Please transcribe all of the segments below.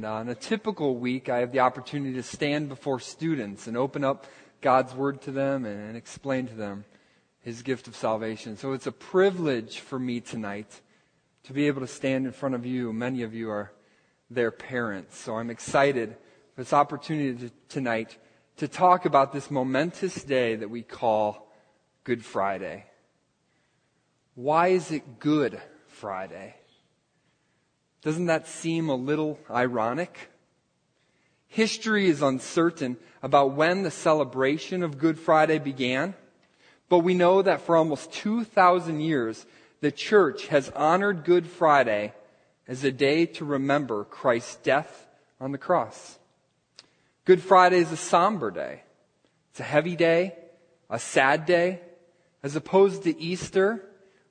Uh, On a typical week, I have the opportunity to stand before students and open up God's Word to them and explain to them His gift of salvation. So it's a privilege for me tonight to be able to stand in front of you. Many of you are their parents. So I'm excited for this opportunity to, tonight to talk about this momentous day that we call Good Friday. Why is it Good Friday? Doesn't that seem a little ironic? History is uncertain about when the celebration of Good Friday began, but we know that for almost 2,000 years, the church has honored Good Friday as a day to remember Christ's death on the cross. Good Friday is a somber day. It's a heavy day, a sad day, as opposed to Easter,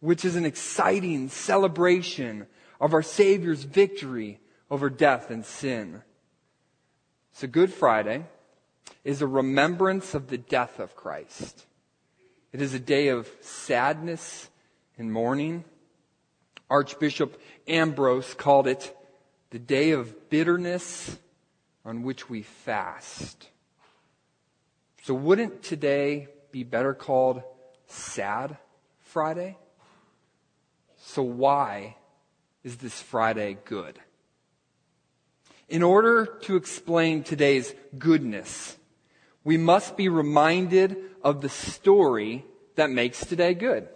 which is an exciting celebration of our Savior's victory over death and sin. So Good Friday is a remembrance of the death of Christ. It is a day of sadness and mourning. Archbishop Ambrose called it the day of bitterness on which we fast. So wouldn't today be better called Sad Friday? So why is this Friday good? In order to explain today's goodness, we must be reminded of the story that makes today good.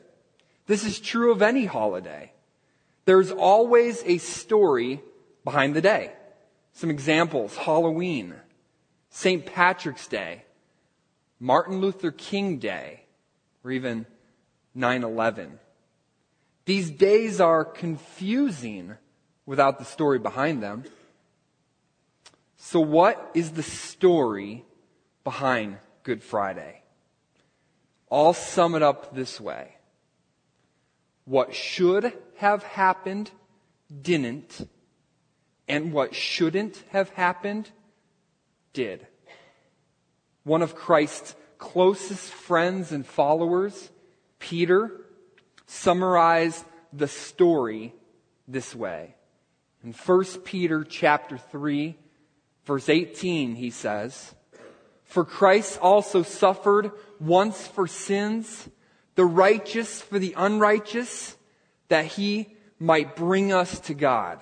This is true of any holiday. There's always a story behind the day. Some examples Halloween, St. Patrick's Day, Martin Luther King Day, or even 9 11. These days are confusing without the story behind them. So, what is the story behind Good Friday? I'll sum it up this way What should have happened didn't, and what shouldn't have happened did. One of Christ's closest friends and followers, Peter, summarized the story this way. In 1 Peter chapter 3, verse 18, he says, For Christ also suffered once for sins, the righteous for the unrighteous, that he might bring us to God,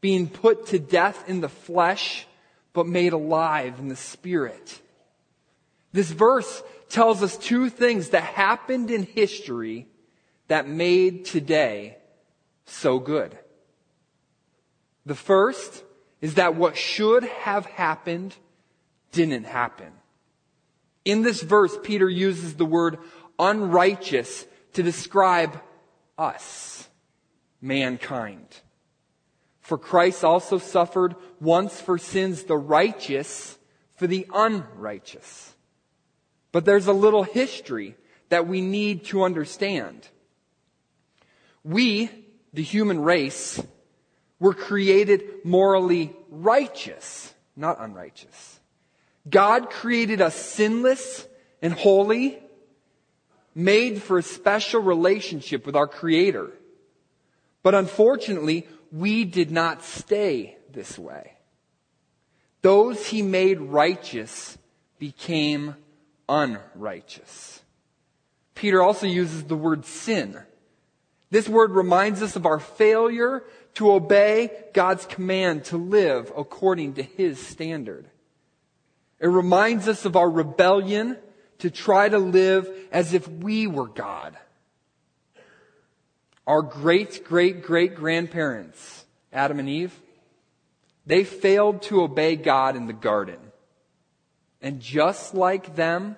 being put to death in the flesh, but made alive in the spirit. This verse tells us two things that happened in history that made today so good. The first is that what should have happened didn't happen. In this verse, Peter uses the word unrighteous to describe us, mankind. For Christ also suffered once for sins, the righteous for the unrighteous. But there's a little history that we need to understand. We, the human race, were created morally righteous, not unrighteous. God created us sinless and holy, made for a special relationship with our Creator. But unfortunately, we did not stay this way. Those he made righteous became unrighteous. Peter also uses the word sin this word reminds us of our failure to obey God's command to live according to His standard. It reminds us of our rebellion to try to live as if we were God. Our great, great, great grandparents, Adam and Eve, they failed to obey God in the garden. And just like them,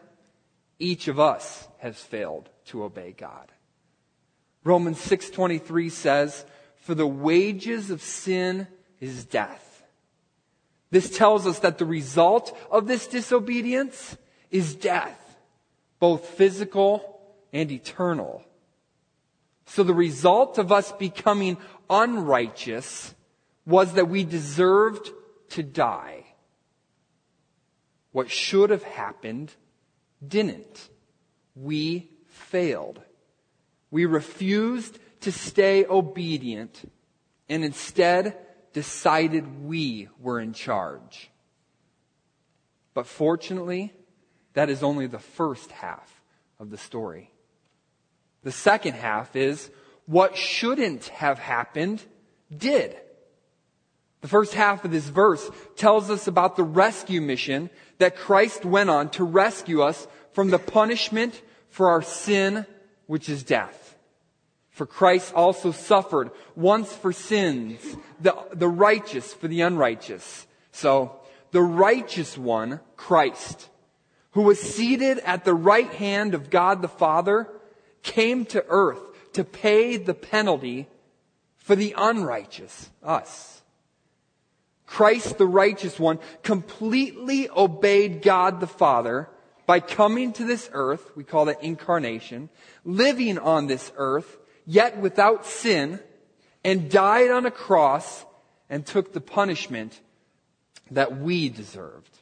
each of us has failed to obey God. Romans 6:23 says, "For the wages of sin is death." This tells us that the result of this disobedience is death, both physical and eternal. So the result of us becoming unrighteous was that we deserved to die. What should have happened didn't. We failed. We refused to stay obedient and instead decided we were in charge. But fortunately, that is only the first half of the story. The second half is what shouldn't have happened did. The first half of this verse tells us about the rescue mission that Christ went on to rescue us from the punishment for our sin, which is death. For Christ also suffered once for sins, the, the righteous for the unrighteous. So, the righteous one, Christ, who was seated at the right hand of God the Father, came to earth to pay the penalty for the unrighteous, us. Christ, the righteous one, completely obeyed God the Father by coming to this earth, we call that incarnation, living on this earth, yet without sin, and died on a cross and took the punishment that we deserved.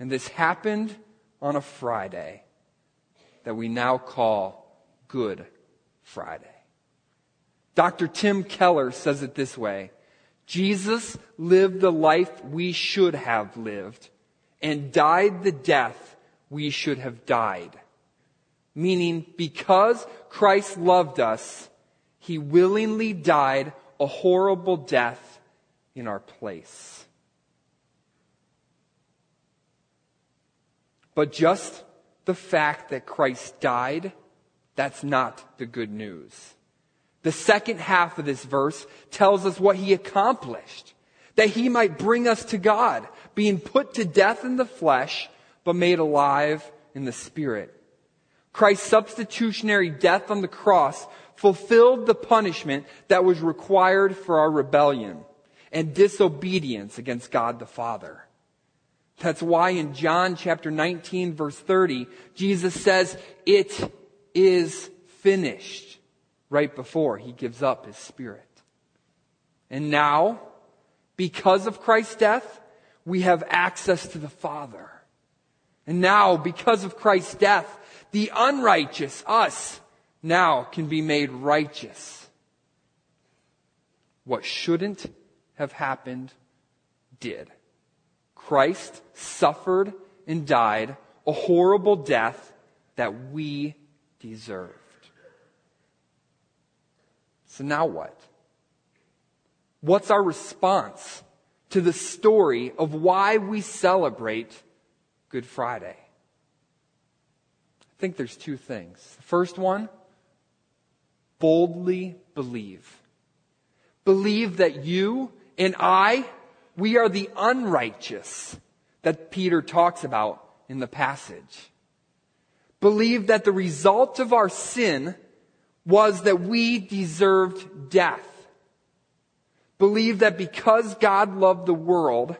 And this happened on a Friday that we now call Good Friday. Dr. Tim Keller says it this way Jesus lived the life we should have lived and died the death we should have died. Meaning, because Christ loved us, he willingly died a horrible death in our place. But just the fact that Christ died, that's not the good news. The second half of this verse tells us what he accomplished. That he might bring us to God, being put to death in the flesh, but made alive in the spirit. Christ's substitutionary death on the cross fulfilled the punishment that was required for our rebellion and disobedience against God the Father. That's why in John chapter 19 verse 30, Jesus says, it is finished right before he gives up his spirit. And now, because of Christ's death, we have access to the Father. And now, because of Christ's death, the unrighteous, us, now can be made righteous. What shouldn't have happened did. Christ suffered and died a horrible death that we deserved. So now what? What's our response to the story of why we celebrate Good Friday? I think there's two things. The first one, boldly believe. Believe that you and I, we are the unrighteous that Peter talks about in the passage. Believe that the result of our sin was that we deserved death. Believe that because God loved the world,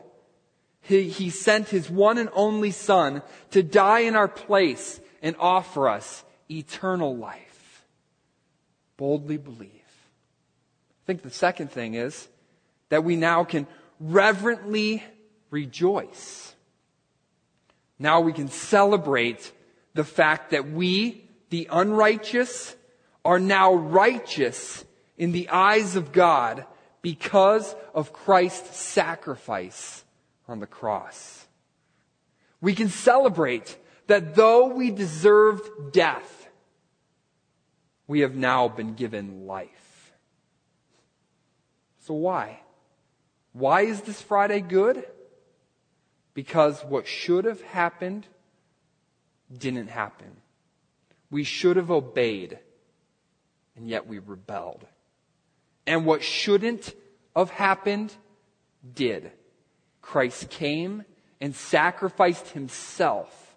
he, he sent his one and only son to die in our place and offer us eternal life. Boldly believe. I think the second thing is that we now can reverently rejoice. Now we can celebrate the fact that we, the unrighteous, are now righteous in the eyes of God because of Christ's sacrifice on the cross. We can celebrate that though we deserved death, we have now been given life. So why? Why is this Friday good? Because what should have happened didn't happen. We should have obeyed and yet we rebelled. And what shouldn't have happened did. Christ came and sacrificed himself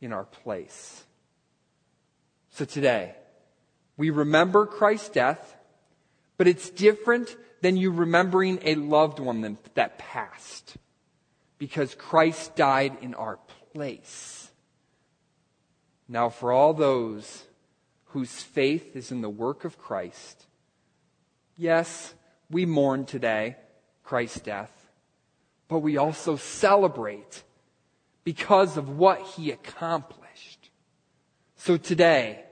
in our place. So today, we remember Christ's death, but it's different than you remembering a loved one that passed because Christ died in our place. Now, for all those whose faith is in the work of Christ. Yes, we mourn today Christ's death, but we also celebrate because of what he accomplished. So today,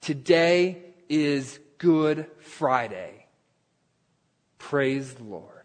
today is Good Friday. Praise the Lord.